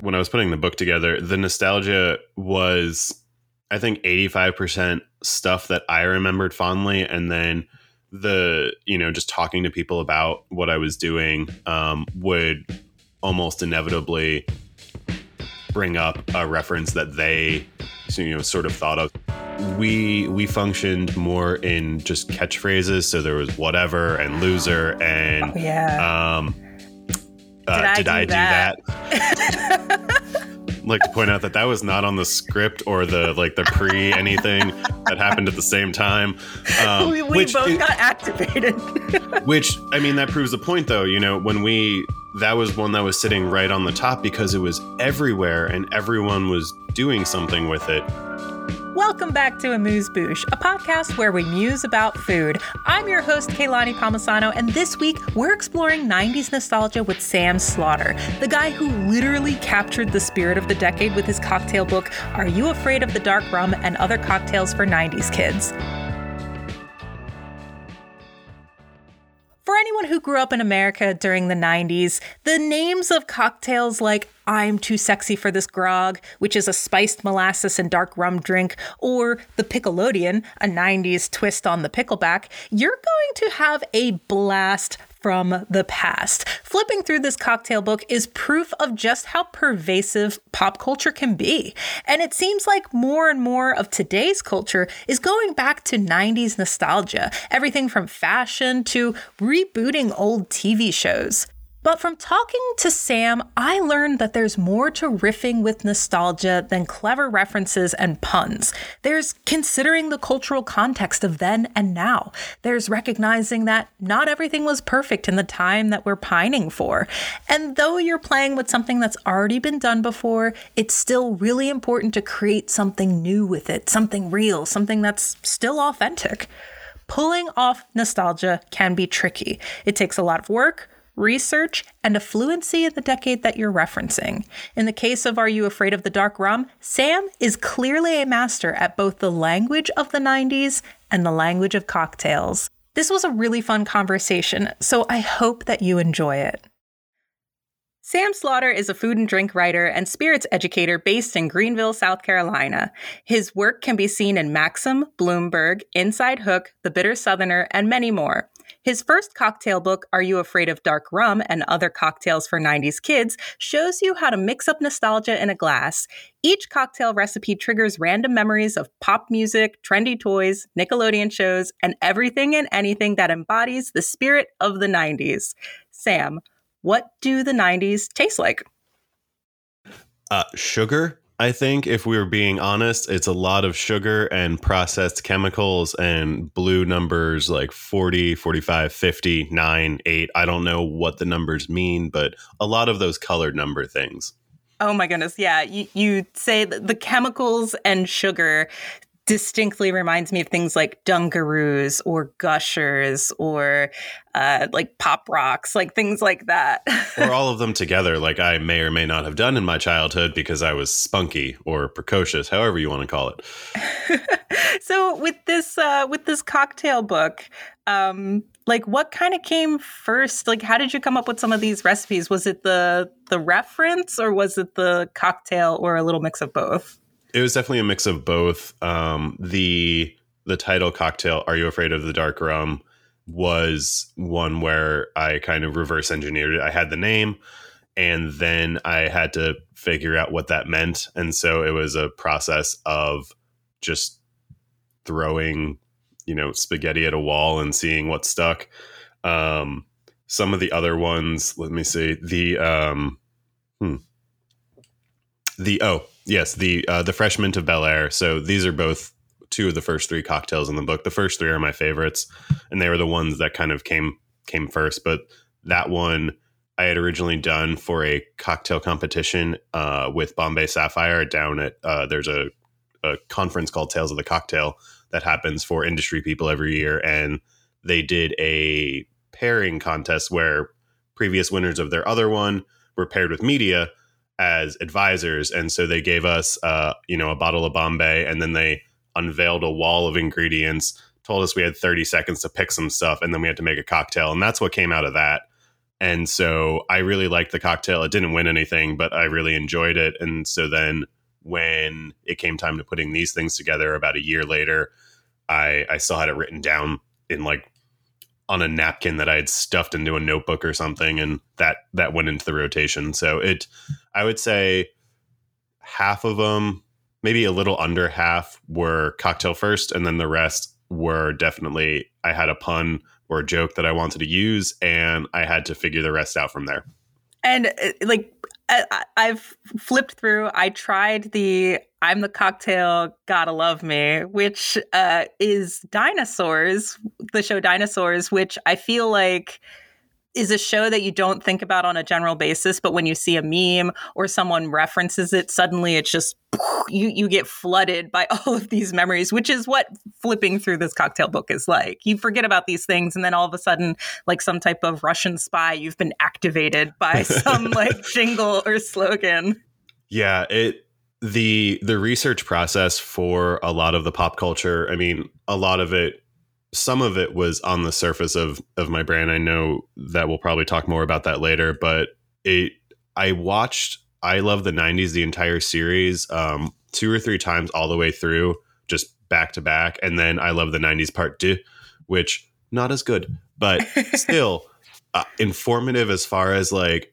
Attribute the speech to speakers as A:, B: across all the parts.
A: when I was putting the book together, the nostalgia was, I think, 85% stuff that I remembered fondly. And then the, you know, just talking to people about what I was doing um, would almost inevitably bring up a reference that they, you know, sort of thought of. We we functioned more in just catchphrases, so there was whatever and loser and
B: Oh, yeah.
A: um, uh,
B: Did I do that?
A: I'd like to point out that that was not on the script or the like the pre anything that happened at the same time. Um,
B: we we
A: which,
B: both got activated.
A: which I mean that proves the point though. You know when we that was one that was sitting right on the top because it was everywhere and everyone was doing something with it.
B: Welcome back to Amuse Bouche, a podcast where we muse about food. I'm your host, Kaylani Palmisano, and this week we're exploring 90s nostalgia with Sam Slaughter, the guy who literally captured the spirit of the decade with his cocktail book, Are You Afraid of the Dark Rum and Other Cocktails for 90s Kids? For anyone who grew up in America during the 90s, the names of cocktails like I'm Too Sexy for This Grog, which is a spiced molasses and dark rum drink, or the Pickelodeon, a 90s twist on the pickleback, you're going to have a blast from the past. Flipping through this cocktail book is proof of just how pervasive pop culture can be. And it seems like more and more of today's culture is going back to 90s nostalgia, everything from fashion to rebooting old TV shows. But from talking to Sam, I learned that there's more to riffing with nostalgia than clever references and puns. There's considering the cultural context of then and now. There's recognizing that not everything was perfect in the time that we're pining for. And though you're playing with something that's already been done before, it's still really important to create something new with it, something real, something that's still authentic. Pulling off nostalgia can be tricky. It takes a lot of work research, and a fluency in the decade that you're referencing. In the case of Are You Afraid of the Dark Rum, Sam is clearly a master at both the language of the 90s and the language of cocktails. This was a really fun conversation, so I hope that you enjoy it. Sam Slaughter is a food and drink writer and spirits educator based in Greenville, South Carolina. His work can be seen in Maxim, Bloomberg, Inside Hook, The Bitter Southerner, and many more. His first cocktail book, Are You Afraid of Dark Rum and Other Cocktails for 90s Kids, shows you how to mix up nostalgia in a glass. Each cocktail recipe triggers random memories of pop music, trendy toys, Nickelodeon shows, and everything and anything that embodies the spirit of the 90s. Sam, what do the 90s taste like?
A: Uh, sugar, I think, if we were being honest, it's a lot of sugar and processed chemicals and blue numbers like 40, 45, 50, 9, 8. I don't know what the numbers mean, but a lot of those colored number things.
B: Oh my goodness. Yeah. You, you say the chemicals and sugar distinctly reminds me of things like Dunkaroos or Gushers or uh, like Pop Rocks, like things like that.
A: or all of them together, like I may or may not have done in my childhood because I was spunky or precocious, however you want to call it.
B: so with this uh, with this cocktail book, um, like what kind of came first? Like how did you come up with some of these recipes? Was it the the reference or was it the cocktail or a little mix of both?
A: It was definitely a mix of both. Um, the the title cocktail, "Are You Afraid of the Dark Rum," was one where I kind of reverse engineered it. I had the name, and then I had to figure out what that meant, and so it was a process of just throwing, you know, spaghetti at a wall and seeing what stuck. Um, some of the other ones, let me see the um, hmm, the oh yes the uh, the fresh of Bel Air. So these are both two of the first three cocktails in the book. The first three are my favorites, and they were the ones that kind of came came first. But that one I had originally done for a cocktail competition uh, with Bombay Sapphire down at uh, there's a, a conference called Tales of the Cocktail that happens for industry people every year, and they did a pairing contest where previous winners of their other one were paired with media as advisors and so they gave us uh, you know a bottle of bombay and then they unveiled a wall of ingredients told us we had 30 seconds to pick some stuff and then we had to make a cocktail and that's what came out of that And so I really liked the cocktail. It didn't win anything, but I really enjoyed it. And so then when it came time to putting these things together about a year later, I, I still had it written down in like on a napkin that I had stuffed into a notebook or something, and that that went into the rotation. So it, I would say, half of them, maybe a little under half, were cocktail first, and then the rest were definitely I had a pun or a joke that I wanted to use, and I had to figure the rest out from there.
B: And uh, like I, I've flipped through. I tried the I'm the cocktail, gotta love me, which uh, is Dinosaurs, the show Dinosaurs, which I feel like is a show that you don't think about on a general basis, but when you see a meme or someone references it, suddenly it's just you you get flooded by all of these memories, which is what flipping through this cocktail book is like. You forget about these things, and then all of a sudden, like some type of Russian spy, you've been activated by some like jingle or slogan.
A: Yeah, it the the research process for a lot of the pop culture. I mean, a lot of it some of it was on the surface of of my brain. I know that we'll probably talk more about that later, but it I watched I love the 90s the entire series um two or three times all the way through just back to back and then I love the 90s part 2 which not as good, but still uh, informative as far as like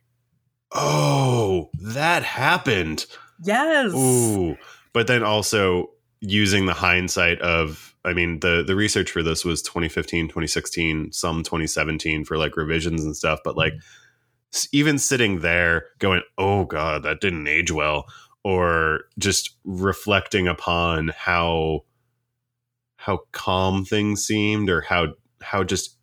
A: oh, that happened.
B: Yes.
A: Ooh. But then also using the hindsight of I mean, the the research for this was 2015, 2016, some 2017 for like revisions and stuff. But like, mm-hmm. even sitting there going, "Oh God, that didn't age well," or just reflecting upon how how calm things seemed, or how how just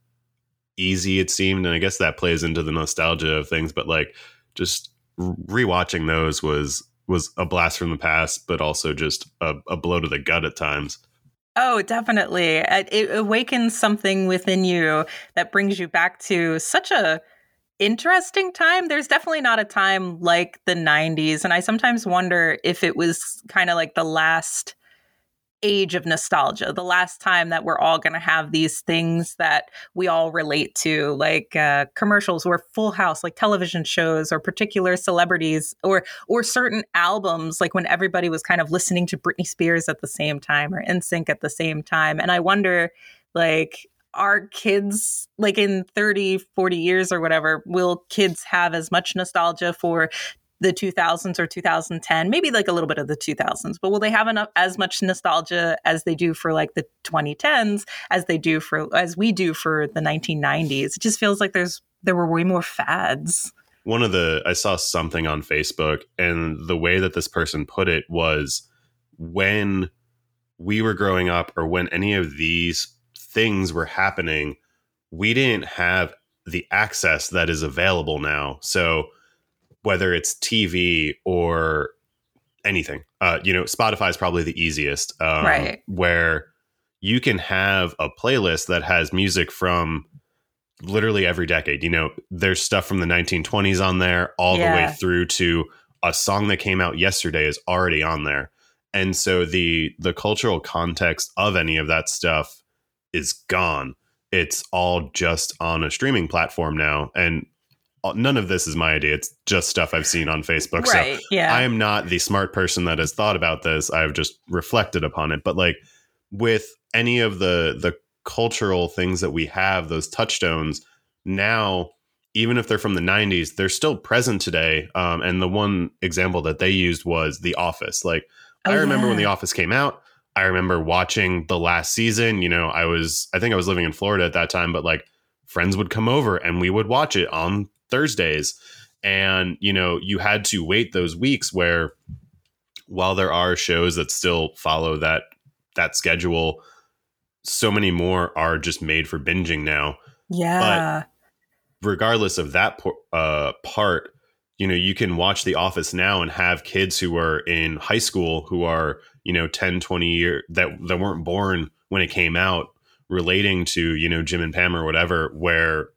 A: easy it seemed, and I guess that plays into the nostalgia of things. But like, just rewatching those was was a blast from the past, but also just a, a blow to the gut at times.
B: Oh, definitely. It awakens something within you that brings you back to such a interesting time. There's definitely not a time like the 90s and I sometimes wonder if it was kind of like the last age of nostalgia, the last time that we're all going to have these things that we all relate to, like uh, commercials or Full House, like television shows or particular celebrities or or certain albums, like when everybody was kind of listening to Britney Spears at the same time or NSYNC at the same time. And I wonder, like, are kids like in 30 40 years or whatever will kids have as much nostalgia for the 2000s or 2010, maybe like a little bit of the 2000s, but will they have enough as much nostalgia as they do for like the 2010s as they do for as we do for the 1990s? It just feels like there's there were way more fads.
A: One of the I saw something on Facebook and the way that this person put it was when we were growing up or when any of these things were happening, we didn't have the access that is available now. So whether it's TV or anything. Uh, you know, Spotify is probably the easiest, um,
B: right?
A: Where you can have a playlist that has music from literally every decade. You know, there's stuff from the 1920s on there, all yeah. the way through to a song that came out yesterday is already on there, and so the the cultural context of any of that stuff is gone. It's all just on a streaming platform now, and none of this is my idea. It's just stuff I've seen on Facebook.
B: Right,
A: so
B: yeah.
A: I am not the smart person that has thought about this. I've just reflected upon it. But like with any of the the cultural things that we have, those touchstones, now even if they're from the 90s, they're still present today. Um, and the one example that they used was The Office. Like oh, I remember yeah. when The Office came out. I remember watching the last season. You know, I was I think I was living in Florida at that time, but like friends would come over and we would watch it on Thursdays. And, you know, you had to wait those weeks where while there are shows that still follow that that schedule, so many more are just made for binging now.
B: Yeah.
A: But regardless of that uh, part, you know, you can watch The Office now and have kids who are in high school who are, you know, 10, 20 years that, that weren't born when it came out relating to, you know, Jim and Pam or whatever, where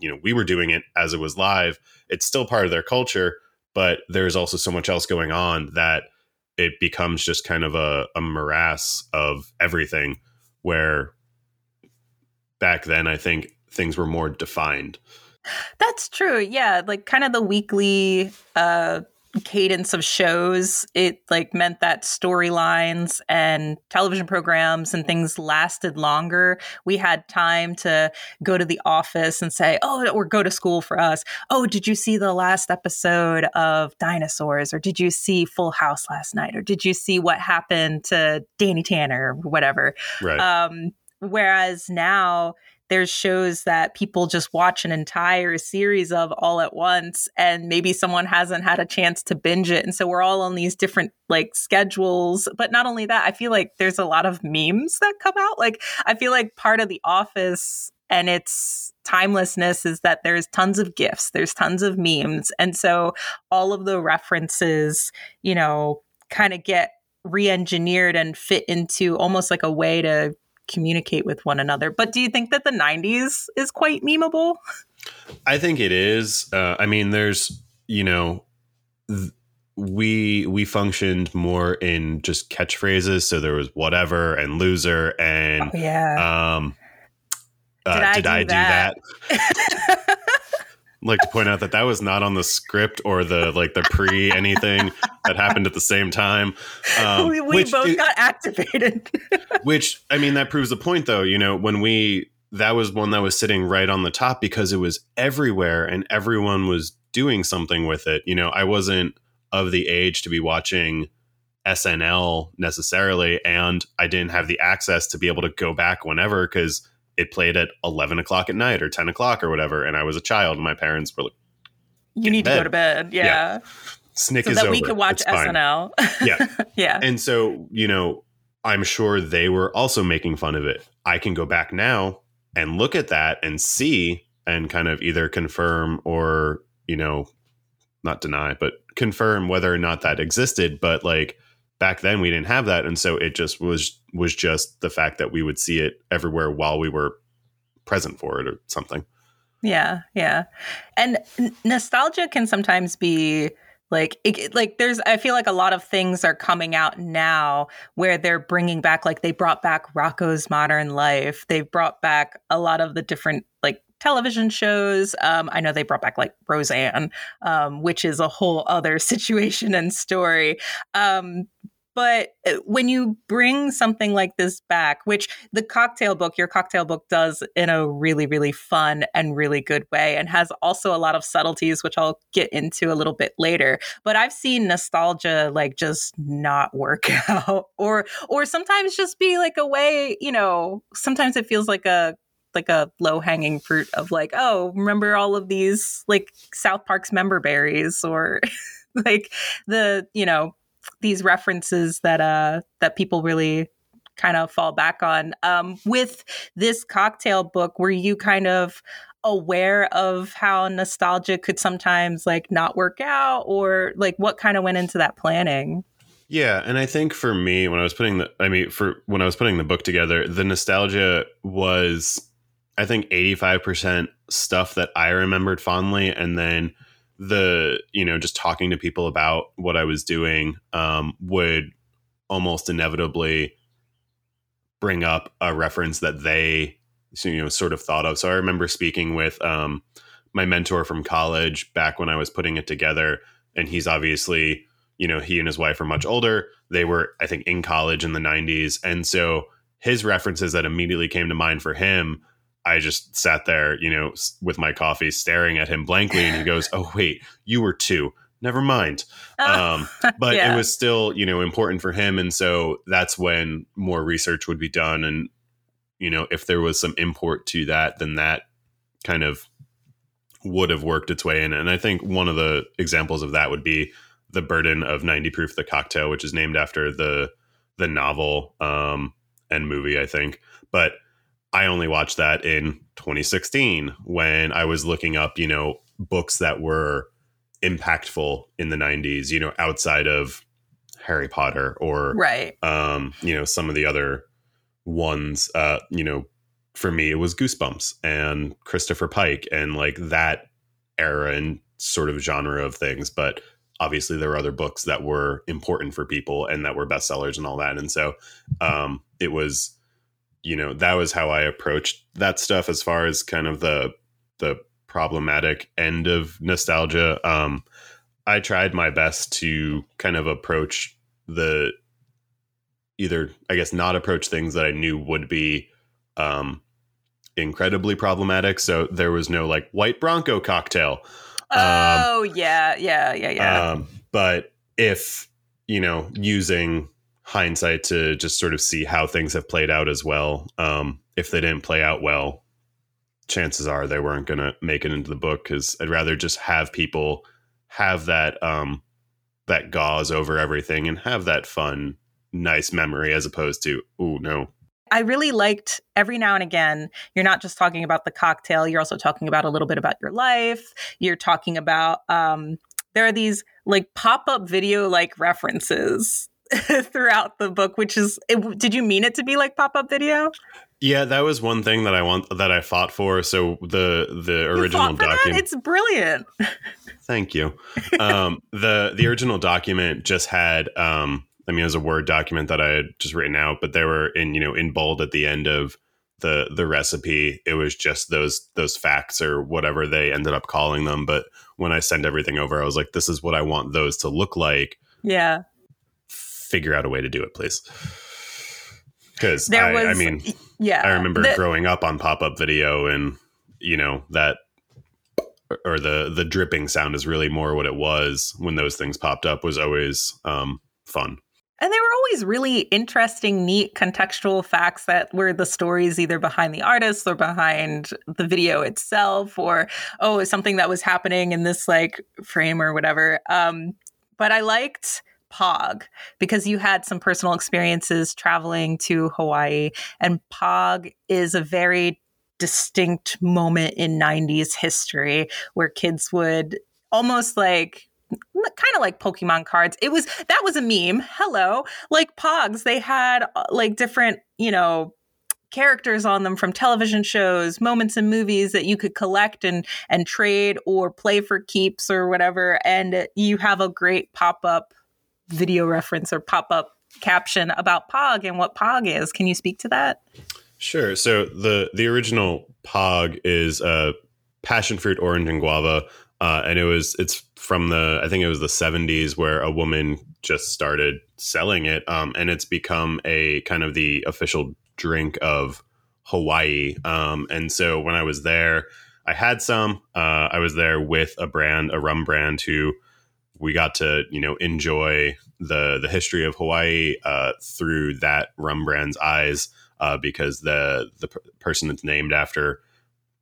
A: you know we were doing it as it was live it's still part of their culture but there's also so much else going on that it becomes just kind of a, a morass of everything where back then i think things were more defined
B: That's true. Yeah, like kind of the weekly uh cadence of shows it like meant that storylines and television programs and things lasted longer. We had time to go to the office and say oh or go to school for us. Oh did you see the last episode of dinosaurs? Or did you see full house last night? Or did you see what happened to danny tanner? Or whatever.
A: Right.
B: Um whereas now there's shows that people just watch an entire series of all at once and maybe someone hasn't had a chance to binge it. And so we're all on these different like schedules. But not only that i feel like there's a lot of memes that come out. Like i feel like part of the office and its timelessness is that there's tons of gifs there's tons of memes. And so all of the references you know kind of get re-engineered and fit into almost like a way to communicate with one another. But do you think that the 90s is quite memeable?
A: I think it is. Uh, I mean, there's, you know, th- we we functioned more in just catchphrases. So there was whatever and loser and
B: oh, yeah.
A: Um, uh, did I, did do, I that? do that? like to point out that that was not on the script or the like the pre anything that happened at the same time.
B: Um, we, we both it, got activated.
A: which I mean, that proves the point, though. You know, when we that was one that was sitting right on the top because it was everywhere and everyone was doing something with it. You know, I wasn't of the age to be watching SNL necessarily, and I didn't have the access to be able to go back whenever because it played at 11 o'clock at night or 10 o'clock or whatever. And I was a child and my parents were like,
B: you need to go to bed. Yeah. yeah.
A: Snick
B: so
A: is
B: that
A: over.
B: we could watch
A: it's
B: SNL.
A: yeah.
B: yeah.
A: And so, you know, I'm sure they were also making fun of it. I can go back now and look at that and see and kind of either confirm or, you know, not deny, but confirm whether or not that existed. But like, back then we didn't have that and so it just was was just the fact that we would see it everywhere while we were present for it or something
B: yeah yeah and nostalgia can sometimes be like it, like there's i feel like a lot of things are coming out now where they're bringing back like they brought back rocko's modern life they've brought back a lot of the different like television shows. Um, I know they brought back like Roseanne, um, which is a whole other situation and story. Um, but uh, when you bring something like this back, which the cocktail book, your cocktail book does in a really, really fun and really good way, and has also a lot of subtleties, which I'll get into a little bit later. But I've seen nostalgia like just not work out, or or sometimes just be like a way, you know, sometimes it feels like a like a low hanging fruit of like, oh, remember all of these like South Park's member berries or like the, you know, these references that uh that people really kind of fall back on. Um, with this cocktail book, were you kind of aware of how nostalgia could sometimes like not work out, or like what kind of went into that planning?
A: Yeah, and I think for me, when I was putting the, I mean, for when I was putting the book together, the nostalgia was, I think, eighty five percent stuff that I remembered fondly, and then the you know just talking to people about what I was doing um, would almost inevitably bring up a reference that they you know sort of thought of. So I remember speaking with um, my mentor from college back when I was putting it together, and he's obviously you know he and his wife are much older. They were I think in college in the '90s, and so his references that immediately came to mind for him I just sat there, you know, with my coffee, staring at him blankly, and he goes, "Oh wait, you were two. Never mind." Um, but yeah. it was still, you know, important for him, and so that's when more research would be done, and you know, if there was some import to that, then that kind of would have worked its way in. And I think one of the examples of that would be the burden of 90 proof the cocktail which is named after the the novel um and movie i think but I only watched that in 2016 when I was looking up, you know, books that were impactful in the 90s, you know, outside of Harry Potter or
B: right.
A: um, you know, some of the other ones uh, you know, for me it was Goosebumps and Christopher Pike and like that era and sort of genre of things, but obviously there were other books that were important for people and that were bestsellers and all that. And so um it was you know that was how I approached that stuff as far as kind of the the problematic end of nostalgia. Um, I tried my best to kind of approach the either, I guess, not approach things that I knew would be um, incredibly problematic. So there was no like white Bronco cocktail.
B: Oh um, yeah, yeah, yeah, yeah.
A: Um, but if you know, using hindsight to just sort of see how things have played out as well. Um, if they didn't play out well, chances are they weren't going to make it into the book because I'd rather just have people have that um, that gauze over everything and have that fun, nice memory as opposed to oh no.
B: I really liked every now and again. You're not just talking about the cocktail. You're also talking about a little bit about your life. You're talking about um, there are these like pop up video like references throughout the book, which is, it, did you mean it to be like pop up video?
A: Yeah, that was one thing that I want that I fought for. So the the original document,
B: it's brilliant.
A: Thank you. Um, the the original document just had, um, I mean, it was a word document that I had just written out, but they were in you know in bold at the end of the the recipe. It was just those those facts or whatever they ended up calling them. But when I sent everything over, I was like, this is what I want those to look like.
B: Yeah
A: figure out a way to do it, please. Because I, was, I mean, yeah, I remember the, growing up on pop up video, and you know that, or the the dripping sound is really more what it was when those things popped up. Was always um, fun.
B: And they were always really interesting, neat, contextual facts that were the stories either behind the artist or behind the video itself, or oh, something that was happening in this like frame or whatever. Um, but I liked Pog because you had some personal experiences traveling to Hawaii, and Pog is a very distinct moment in 90s history where kids would almost like kind of like Pokemon cards. It was that was a meme. Hello, like Pogs. They had uh, like different, you know, characters on them from television shows, moments in movies that you could collect and and trade or play for keeps or whatever. And you have a great pop up video reference or pop up caption about Pog and what Pog is. Can you speak to that?
A: Sure. So the the original Pog is uh, passion fruit, orange, and guava, uh, and it was it's from the I think it was the '70s where a woman just started selling it, um, and it's become a kind of the official drink of Hawaii. Um, and so when I was there, I had some. Uh, I was there with a brand, a rum brand, who we got to you know enjoy the the history of Hawaii uh, through that rum brand's eyes uh, because the the p- person that's named after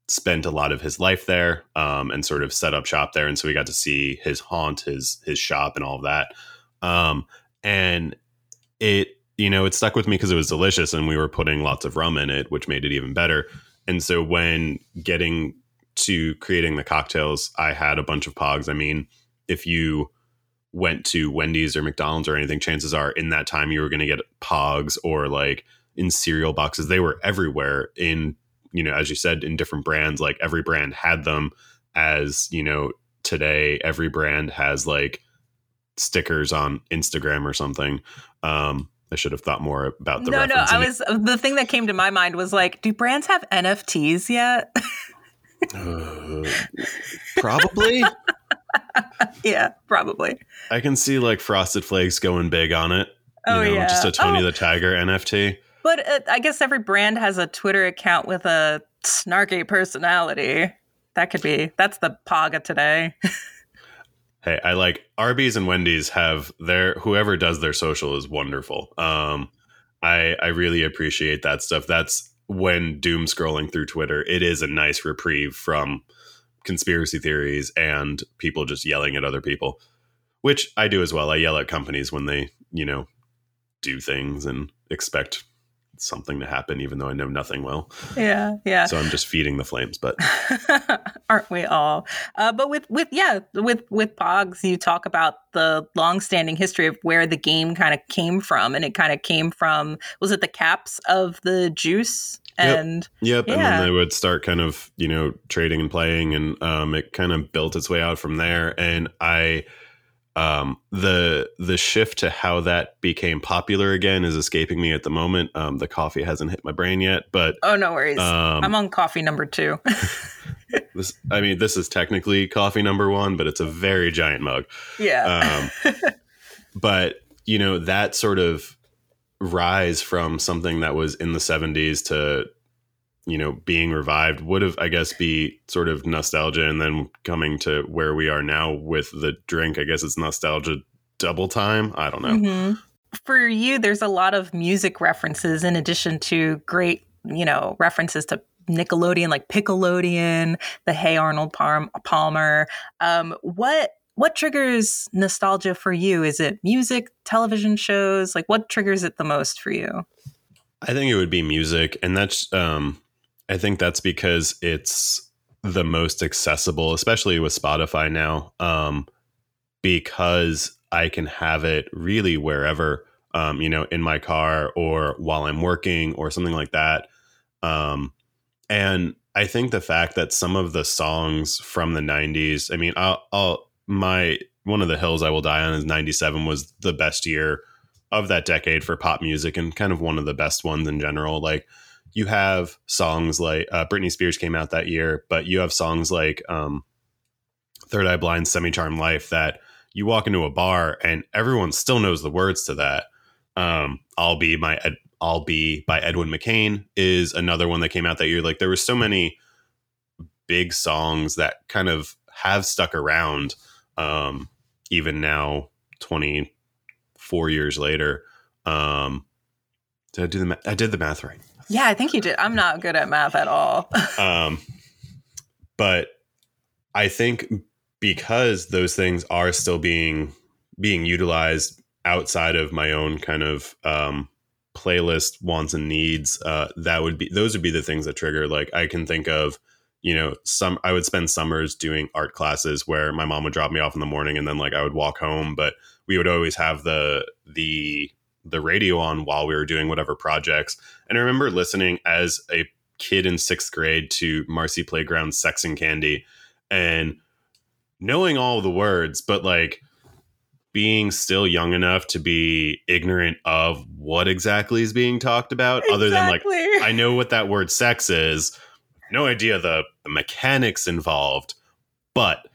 A: spent a lot of his life there um, and sort of set up shop there, and so we got to see his haunt, his his shop, and all of that. Um, and it you know it stuck with me because it was delicious, and we were putting lots of rum in it, which made it even better. And so when getting to creating the cocktails, I had a bunch of pogs. I mean if you went to Wendy's or McDonald's or anything, chances are in that time you were going to get pogs or like in cereal boxes. They were everywhere in, you know, as you said, in different brands. Like every brand had them as, you know, today every brand has like stickers on Instagram or something. Um, I should have thought more about the.
B: No, no. I was the thing that came to my mind was like, do brands have NFTs yet?
A: uh, probably.
B: yeah, probably.
A: I can see like Frosted Flakes going big on it. Oh know, yeah, just a Tony oh. the Tiger NFT.
B: But uh, I guess every brand has a Twitter account with a snarky personality. That could be. That's the Paga today.
A: hey, I like Arby's and Wendy's have their whoever does their social is wonderful. Um, I I really appreciate that stuff. That's when doom scrolling through Twitter. It is a nice reprieve from conspiracy theories and people just yelling at other people, which I do as well. I yell at companies when they, you know, do things and expect something to happen, even though I know nothing will.
B: Yeah, yeah.
A: So I'm just feeding the flames, but
B: aren't we all? Uh, but with with yeah, with with Pogs, you talk about the long-standing history of where the game kind of came from, and it kind of came from was it the caps of the juice and
A: yep, yep. Yeah. and then they would start kind of you know trading and playing and um, it kind of built its way out from there and i um, the the shift to how that became popular again is escaping me at the moment um, the coffee hasn't hit my brain yet but
B: oh no worries um, i'm on coffee number two
A: this I mean, this is technically coffee number one, but it's a very giant mug.
B: Yeah.
A: Um, but you know that sort of rise from something that was in the 70s to you know being revived would have i guess be sort of nostalgia and then coming to where we are now with the drink i guess it's nostalgia double time i don't know
B: Mhm. For you, there's a lot of music references in addition to great, you know, references to Nickelodeon, like Pickelodeon, the Hey Arnold Palm- Palmer. Um, what what triggers nostalgia for you? Is it music, television shows? Like, what triggers it the most for you?
A: I think it would be music, and that's um, I think that's because it's the most accessible, especially with Spotify now, um, because I can have it really wherever, um, you know, in my car or while I'm working or something like that. Um, and I think the fact that some of the songs from the '90s, I mean, I'll, I'll my one of the hills I will die on is '97 was the best year of that decade for pop music and kind of one of the best ones in general. Like you have songs like uh, Britney Spears came out that year, but you have songs like um, Third Eye Blind, Semi-Charmed Life that you walk into a bar and everyone still knows the words to that. Um, I'll be my Ed, I'll be by Edwin McCain is another one that came out that year. Like there were so many big songs that kind of have stuck around um, even now 24 years later um, did i do the math i did the math right
B: Yeah, I think you did. I'm not good at math at all.
A: um, but i think because those things are still being being utilized outside of my own kind of um, playlist wants and needs uh, that would be those would be the things that trigger like i can think of you know some i would spend summers doing art classes where my mom would drop me off in the morning and then like i would walk home but we would always have the the the radio on while we were doing whatever projects and i remember listening as a kid in sixth grade to marcy playground's sex and candy and knowing all the words but like being still young enough to be ignorant of what exactly is being talked about other than like I know what that word sex is. No idea the, the mechanics involved, but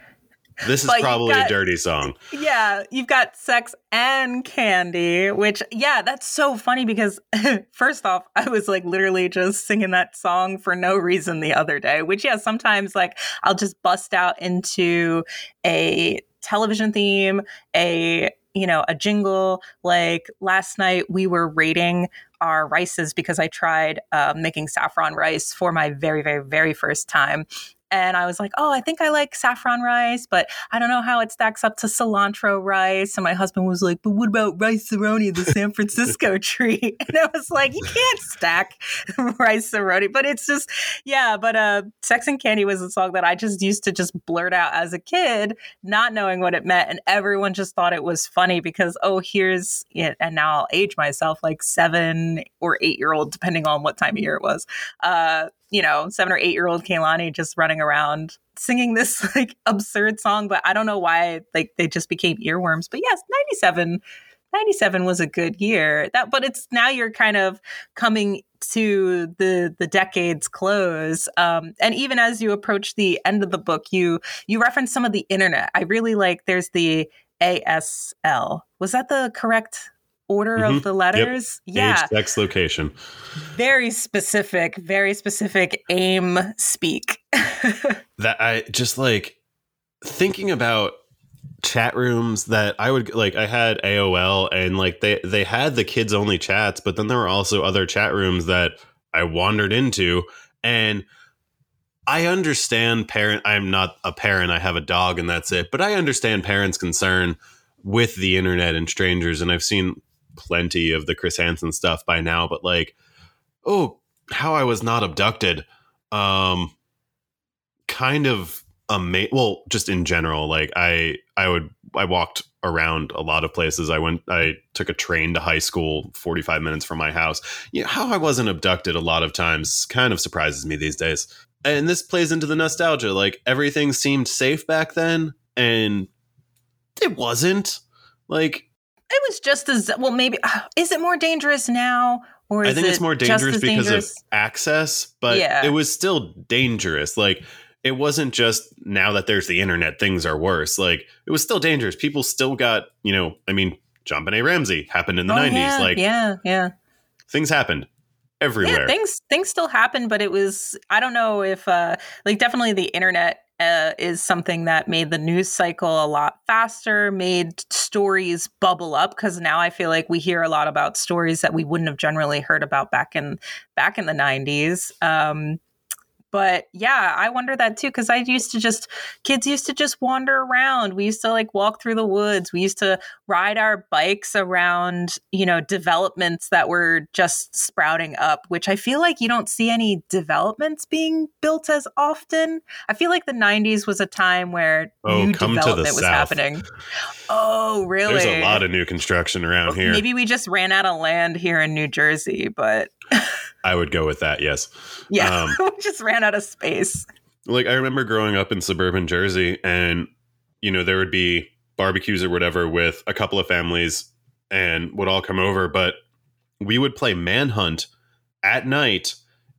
A: this is
B: But
A: probably
B: got-
A: a dirty song.
B: Yeah, you've got sex and candy, which, yeah, that's so funny because, first off, I was like literally just singing that song for no reason the other day, which, yeah, sometimes like I'll just bust out into a television theme, a you know, a jingle. Like last night, we were rating our rices because I tried uh, making saffron rice for my very, very, very first time. And I was like, oh, I think I like saffron rice, but I don't know how it stacks up to cilantro rice. And my husband was like, but what about Rice-A-Roni, the San Francisco tree? And I was like, you can't stack Rice-A-Roni. But it's just, yeah. But uh, Sex and Candy was a song that I just used to just blurt out as a kid, not knowing what it meant. And everyone just thought it was funny because, oh, here's, it. and now I'll age myself like seven or eight year old, depending on what time of year it was. Uh, you know, seven or eight year old Kaylani just running around singing this like absurd song, but I don't know why like they just became earworms. But yes, 97, 97 was a good year. That but it's now you're kind of coming to the the decade's close. Um, and even as you approach the end of the book, you you reference some of the internet. I really like there's the ASL. Was that the correct order
A: Mhm.
B: of the letters?
A: Age, sex, location.
B: very specific, very specific AIM speak.
A: That I just like thinking about chat rooms that I would like I had AOL and like they they had the kids only chats, but then there were also other chat rooms that I wandered into and I understand parent I'm not a parent, I have a dog and that's it, but I understand parents' concern with the internet and strangers and I've seen plenty of the Chris Hansen stuff by now, but like oh, how I was not abducted. Um kind of ama- well just in general like i i would i walked around a lot of places. I went i took a train to high school 45 minutes from my house. You know, how i wasn't abducted a lot of times kind of surprises me these days. And this plays into the nostalgia like everything seemed safe back then and it wasn't. Like
B: it was just as well. Maybe is it more dangerous now, or is
A: I think
B: it
A: it's more dangerous because
B: dangerous?
A: of access, but
B: Yeah.
A: it was still dangerous. Like it wasn't just now that there's the internet, things are worse. Like it was still dangerous. People still got, you know, I mean, JonBenét Ramsey happened in the
B: Oh,
A: 90s.
B: yeah,
A: like
B: yeah, yeah.
A: things happened everywhere.
B: Yeah, things things still happen, but it was I don't know if uh like definitely the internet uh, is something that made the news cycle a lot faster, made stories bubble up because now I feel like we hear a lot about stories that we wouldn't have generally heard about back in back in the 90s. Um but yeah, I wonder that too because I used to just kids used to just wander around. We used to like walk through the woods. We used to ride our bikes around, you know, developments that were just sprouting up, which I feel like you don't see any developments being built as often. I feel like the 90s was a time where
A: Oh,
B: new
A: come to the
B: development was
A: South.
B: happening. Oh, really?
A: There's a lot of new construction around here.
B: Maybe we just ran out of land here in New Jersey, but
A: I would go with that, yes.
B: yeah,
A: Um,
B: we just ran out of space.
A: like I remember growing up in suburban Jersey and you know there would be barbecues or whatever with a couple of families and would all come over but we would play manhunt at night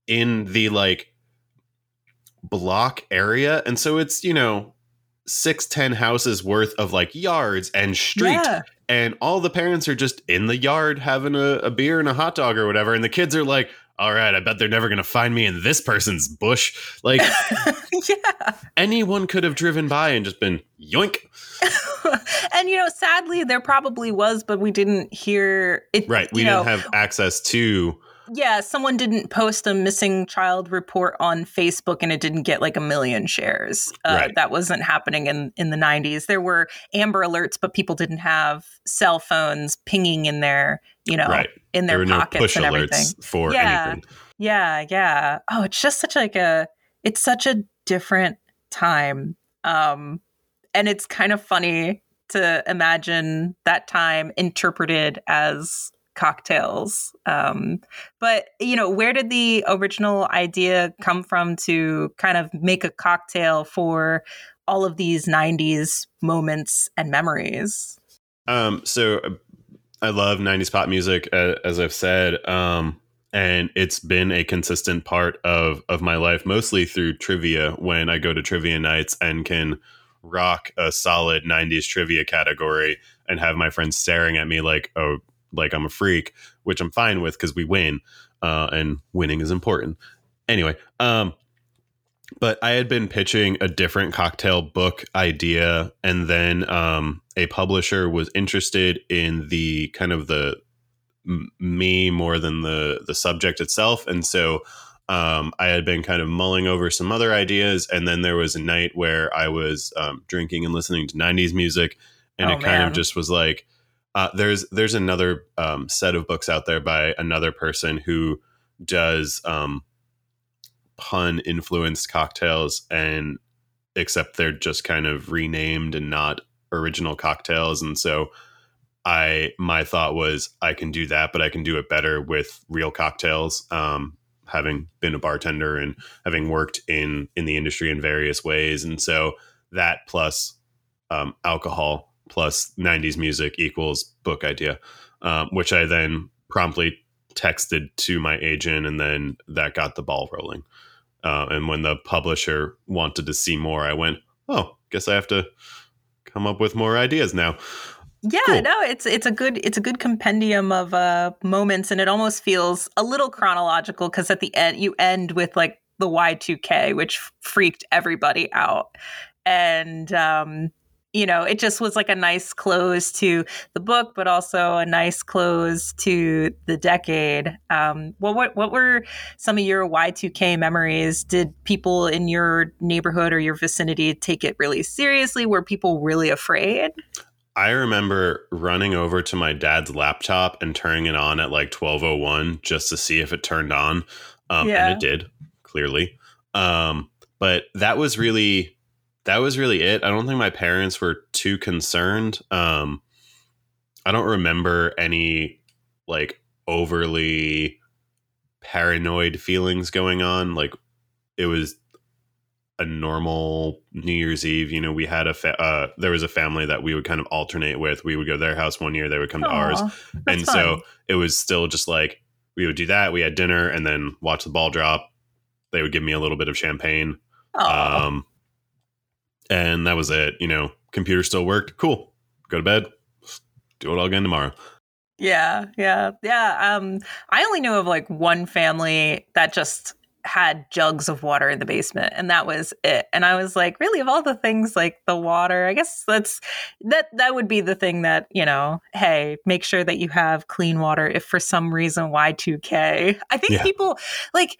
A: in the like block area and so it's you know six ten houses worth of like yards and street
B: Yeah.
A: and all the parents are just in the yard having a, a beer and a hot dog or whatever and the kids are like all right i bet they're never going to find me in this person's bush like
B: yeah.
A: anyone could have driven by and just been yoink.
B: and you know, sadly, there probably was, but we didn't hear it.
A: Right. We didn't
B: know,
A: have access to.
B: Yeah, someone didn't post a missing child report on Facebook, and it didn't get like a million shares. Uh,
A: Right.
B: That wasn't happening in in the '90s. There were Amber Alerts, but people didn't have cell phones pinging in their, you know,
A: right.
B: in their
A: no
B: pockets
A: push
B: and everything.
A: alerts for
B: Yeah.
A: anything.
B: Yeah, yeah. Oh, it's just such like a it's such a different time. Um and it's kind of funny to imagine that time interpreted as cocktails. Um but you know, where did the original idea come from to kind of make a cocktail for all of these 90s moments and memories?
A: Um, so I love 90s pop music, uh, as I've said. Um, and it's been a consistent part of, of my life, mostly through trivia when I go to trivia nights and can rock a solid 90s trivia category and have my friends staring at me like, oh, like I'm a freak, which I'm fine with because we win. Uh, and winning is important. Anyway, um, but I had been pitching a different cocktail book idea, and then um, a publisher was interested in the kind of the m- me more than the the subject itself, and so um, I had been kind of mulling over some other ideas, and then there was a night where I was um, drinking and listening to '90s music, and
B: Oh,
A: it kind
B: man.
A: of just was like, uh, there's there's another um, set of books out there by another person who does um, pun influenced cocktails and except they're just kind of renamed and not original cocktails. And so i my thought was i can do that but i can do it better with real cocktails um having been a bartender and having worked in in the industry in various ways. And so that plus um, alcohol plus 90s music equals book idea um, which i then promptly texted to my agent and then that got the ball rolling uh, and when the publisher wanted to see more i went oh guess i have to come up with more ideas now
B: Yeah,
A: Cool.
B: no, it's it's a good it's a good compendium of uh moments and it almost feels a little chronological because at the end you end with like the Y2K which freaked everybody out. And um you know, it just was like a nice close to the book, but also a nice close to the decade. Um, what, what what were some of your Y2K memories? Did people in your neighborhood or your vicinity take it really seriously? Were people really afraid?
A: I remember running over to my dad's laptop and turning it on at like 1201 just to see if it turned on. Um,
B: Yeah.
A: And it did, clearly. Um, but that was really that was really it. I don't think my parents were too concerned. Um, I don't remember any like overly paranoid feelings going on. Like it was a normal New Year's Eve. You know, we had a fa- uh, there was a family that we would kind of alternate with. We would go to their house one year, they would come to ours, and so it was still just like we would do that. We had dinner and then watch the ball drop. They would give me a little bit of champagne.
B: Aw.
A: Um, and that was it. You know, computer still worked. Cool. Go to bed. Do it all again tomorrow.
B: Yeah, yeah, yeah. Um, I only knew of like one family that just had jugs of water in the basement, and that was it. And I was like, really, of all the things, like the water, I guess that's that that would be the thing that you know. Hey, make sure that you have clean water. If for some reason Y two K, I think
A: Yeah.
B: people like.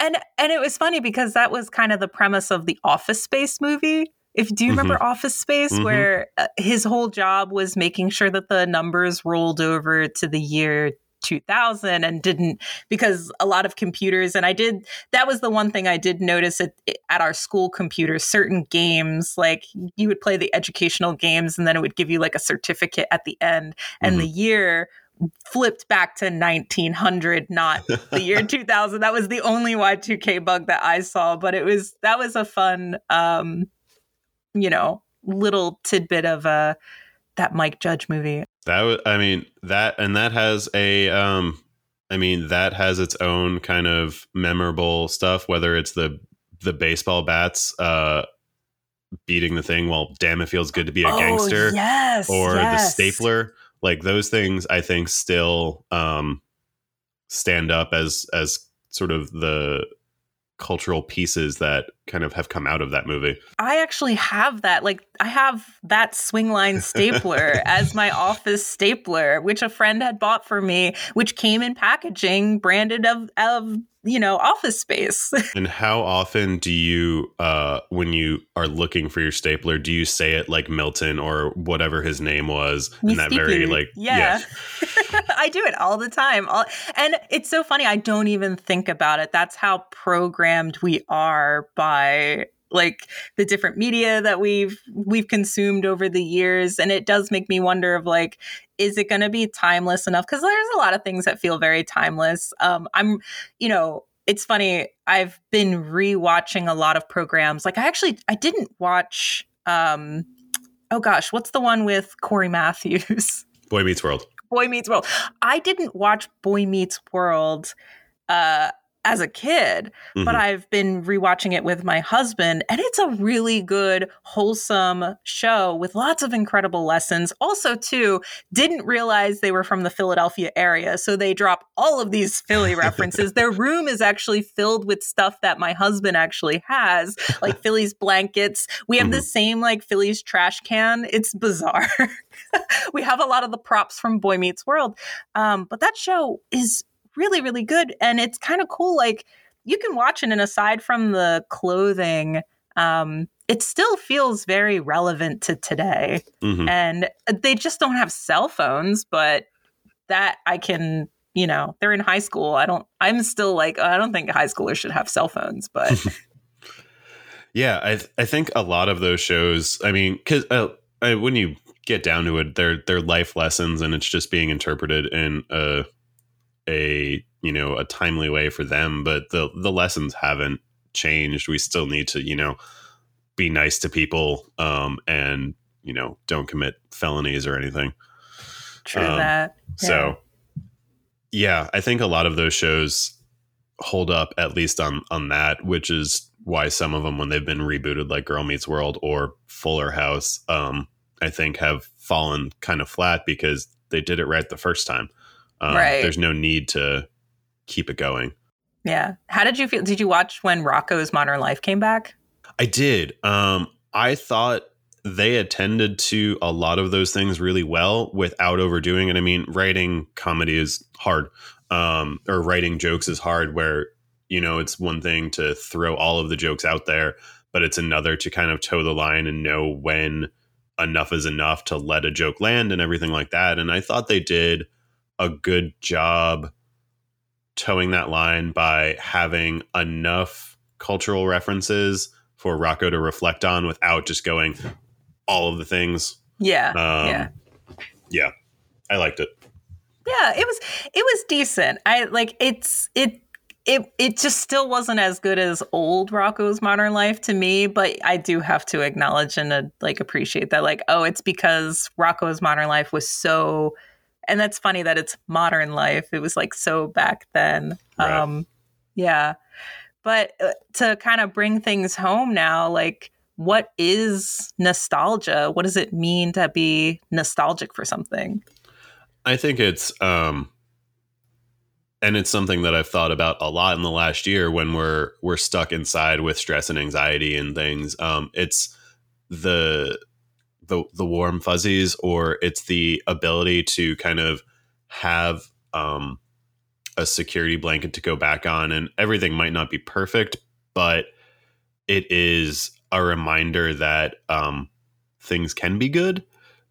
B: And and it was funny because that was kind of the premise of the Office Space movie. If do you remember Office Space,
A: Mhm.
B: where uh, his whole job was making sure that the numbers rolled over to the year 2000 and didn't because a lot of computers and I did that was the one thing I did notice at at our school computers certain games like you would play the educational games and then it would give you like a certificate at the end and
A: Mhm.
B: the year flipped back to 1900 not the year 2000 that was the only y2k bug that i saw but it was that was a fun um you know little tidbit of uh that mike judge movie.
A: That was, I mean, that, and that has a, um, I mean, that has its own kind of memorable stuff, whether it's the, the baseball bats, uh, beating the thing while damn it feels good to be a
B: Oh,
A: gangster
B: yes
A: or the stapler like those things i think still um stand up as as sort of the cultural pieces that kind of have come out of that movie
B: I actually have that. Like, I have that Swingline stapler as my office stapler, which a friend had bought for me, which came in packaging branded of, of you know, office space.
A: and how often do you uh when you are looking for your stapler do you say it like milton or whatever his name was in that very like
B: yeah, I do it all the time. All, and it's so funny. I don't even think about it. That's how programmed we are by like the different media that we've we've consumed over the years. And it does make me wonder of like is it going to be timeless enough? Because there's a lot of things that feel very timeless. Um i'm you know it's funny i've been rewatching a lot of programs. Like i actually i didn't watch um oh gosh what's the one with cory matthews?
A: Boy meets world.
B: Boy Meets World. I didn't watch Boy Meets World uh, as a kid, but
A: Mhm.
B: I've been rewatching it with my husband, and it's a really good, wholesome show with lots of incredible lessons. Also, too, didn't realize they were from the Philadelphia area, so they drop all of these Philly references. Their room is actually filled with stuff that my husband actually has, like Phillies blankets. We have the same like Phillies trash can. It's bizarre. we have a lot of the props from Boy Meets World. Um, but that show is really, really good. And it's kind of cool. Like you can watch it, and aside from the clothing, um, it still feels very relevant to today.
A: Mhm.
B: And they just don't have cell phones, but that I can. You know, they're in high school. I don't, I'm still like, I don't think high schoolers should have cell phones, but
A: Yeah, I th- I think a lot of those shows. I mean, because uh, when you get down to it, they're they're life lessons, and it's just being interpreted in a a you know a timely way for them. But the the lessons haven't changed. We still need to you know be nice to people, um, and you know don't commit felonies or anything.
B: true
A: Um,
B: that.
A: So, yeah, I think a lot of those shows hold up at least on on that, which is why some of them, when they've been rebooted, like Girl Meets World or Fuller House, um, I think have fallen kind of flat because they did it right the first time. Um,
B: Right.
A: There's no need to keep it going.
B: Yeah. How did you feel? Did you watch when Rocko's Modern Life came back?
A: I did. Um, I thought they attended to a lot of those things really well without overdoing it. I mean, writing comedy is hard, um, or writing jokes is hard. Where you know it's one thing to throw all of the jokes out there, but it's another to kind of toe the line and know when enough is enough to let a joke land and everything like that. And I thought they did a good job towing that line by having enough cultural references for Rocko to reflect on without just going all of the things.
B: Yeah.
A: Um,
B: yeah.
A: yeah, I liked it.
B: Yeah, it was it was decent. I like it's it it it just still wasn't as good as old Rocko's Modern Life to me, but I do have to acknowledge and uh, like appreciate that like oh, it's because Rocko's Modern Life was so and that's funny that it's modern life. It was like so back then.
A: Right.
B: Um yeah. But uh, to kind of bring things home now, like, what is nostalgia? What does it mean to be nostalgic for something?
A: I think it's um and it's something that I've thought about a lot in the last year when we're we're stuck inside with stress and anxiety and things. Um it's the the the warm fuzzies or it's the ability to kind of have um a security blanket to go back on and everything might not be perfect, but it is a reminder that um things can be good.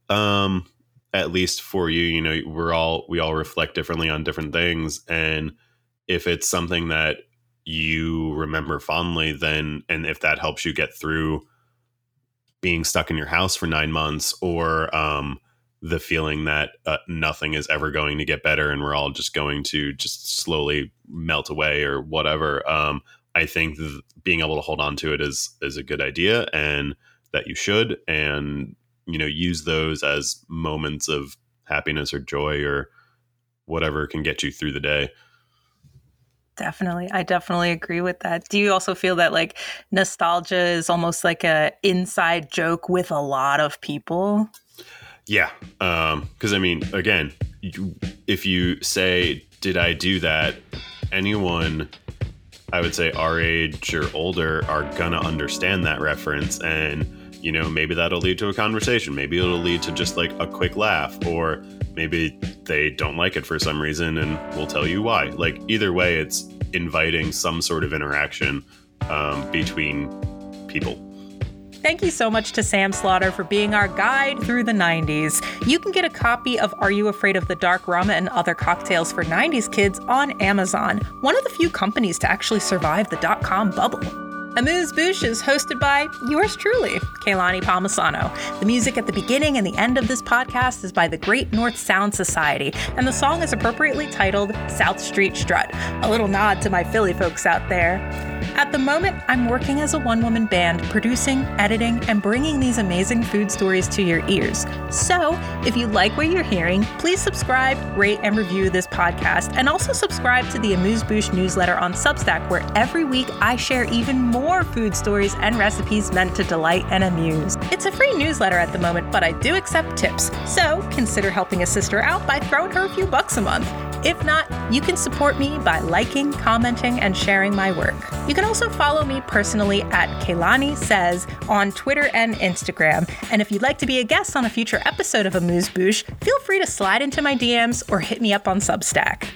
A: Um at least for you, you know, we're all we all reflect differently on different things, and if it's something that you remember fondly, then and if that helps you get through being stuck in your house for nine months, or um, the feeling that uh, nothing is ever going to get better, and we're all just going to just slowly melt away, or whatever. Um, I think th- being able to hold on to it is is a good idea, and that you should, and you know use those as moments of happiness or joy or whatever can get you through the day
B: definitely i definitely agree with that. Do you also feel that like nostalgia is almost like a inside joke with a lot of people?
A: Yeah um because i mean again you, if you say did i do that? anyone i would say our age or older are gonna understand that reference and you know, maybe that'll lead to a conversation. Maybe it'll lead to just like a quick laugh, or maybe they don't like it for some reason and we'll tell you why. Like, either way, it's inviting some sort of interaction um, between people.
B: Thank you so much to Sam Slaughter for being our guide through the 90s. You can get a copy of Are You Afraid of the Dark Rum and Other Cocktails for 90s Kids on Amazon, one of the few companies to actually survive the dot com bubble. Amuse Bouche is hosted by yours truly, Kaylani Palmisano. The music at the beginning and the end of this podcast is by the Great North Sound Society, and the song is appropriately titled South Street Strut, a little nod to my Philly folks out there. At the moment, I'm working as a one woman band, producing, editing, and bringing these amazing food stories to your ears. So, if you like what you're hearing, please subscribe, rate, and review this podcast, and also subscribe to the Amuse Bouche newsletter on Substack, where every week I share even more food stories and recipes meant to delight and amuse. It's a free newsletter at the moment, but I do accept tips, so consider helping a sister out by throwing her a few bucks a month. If not, you can support me by liking, commenting, and sharing my work. You can also follow me personally at Kaylani Says on Twitter and Instagram. And if you'd like to be a guest on a future episode of Amuse Bouche, feel free to slide into my DMs or hit me up on Substack.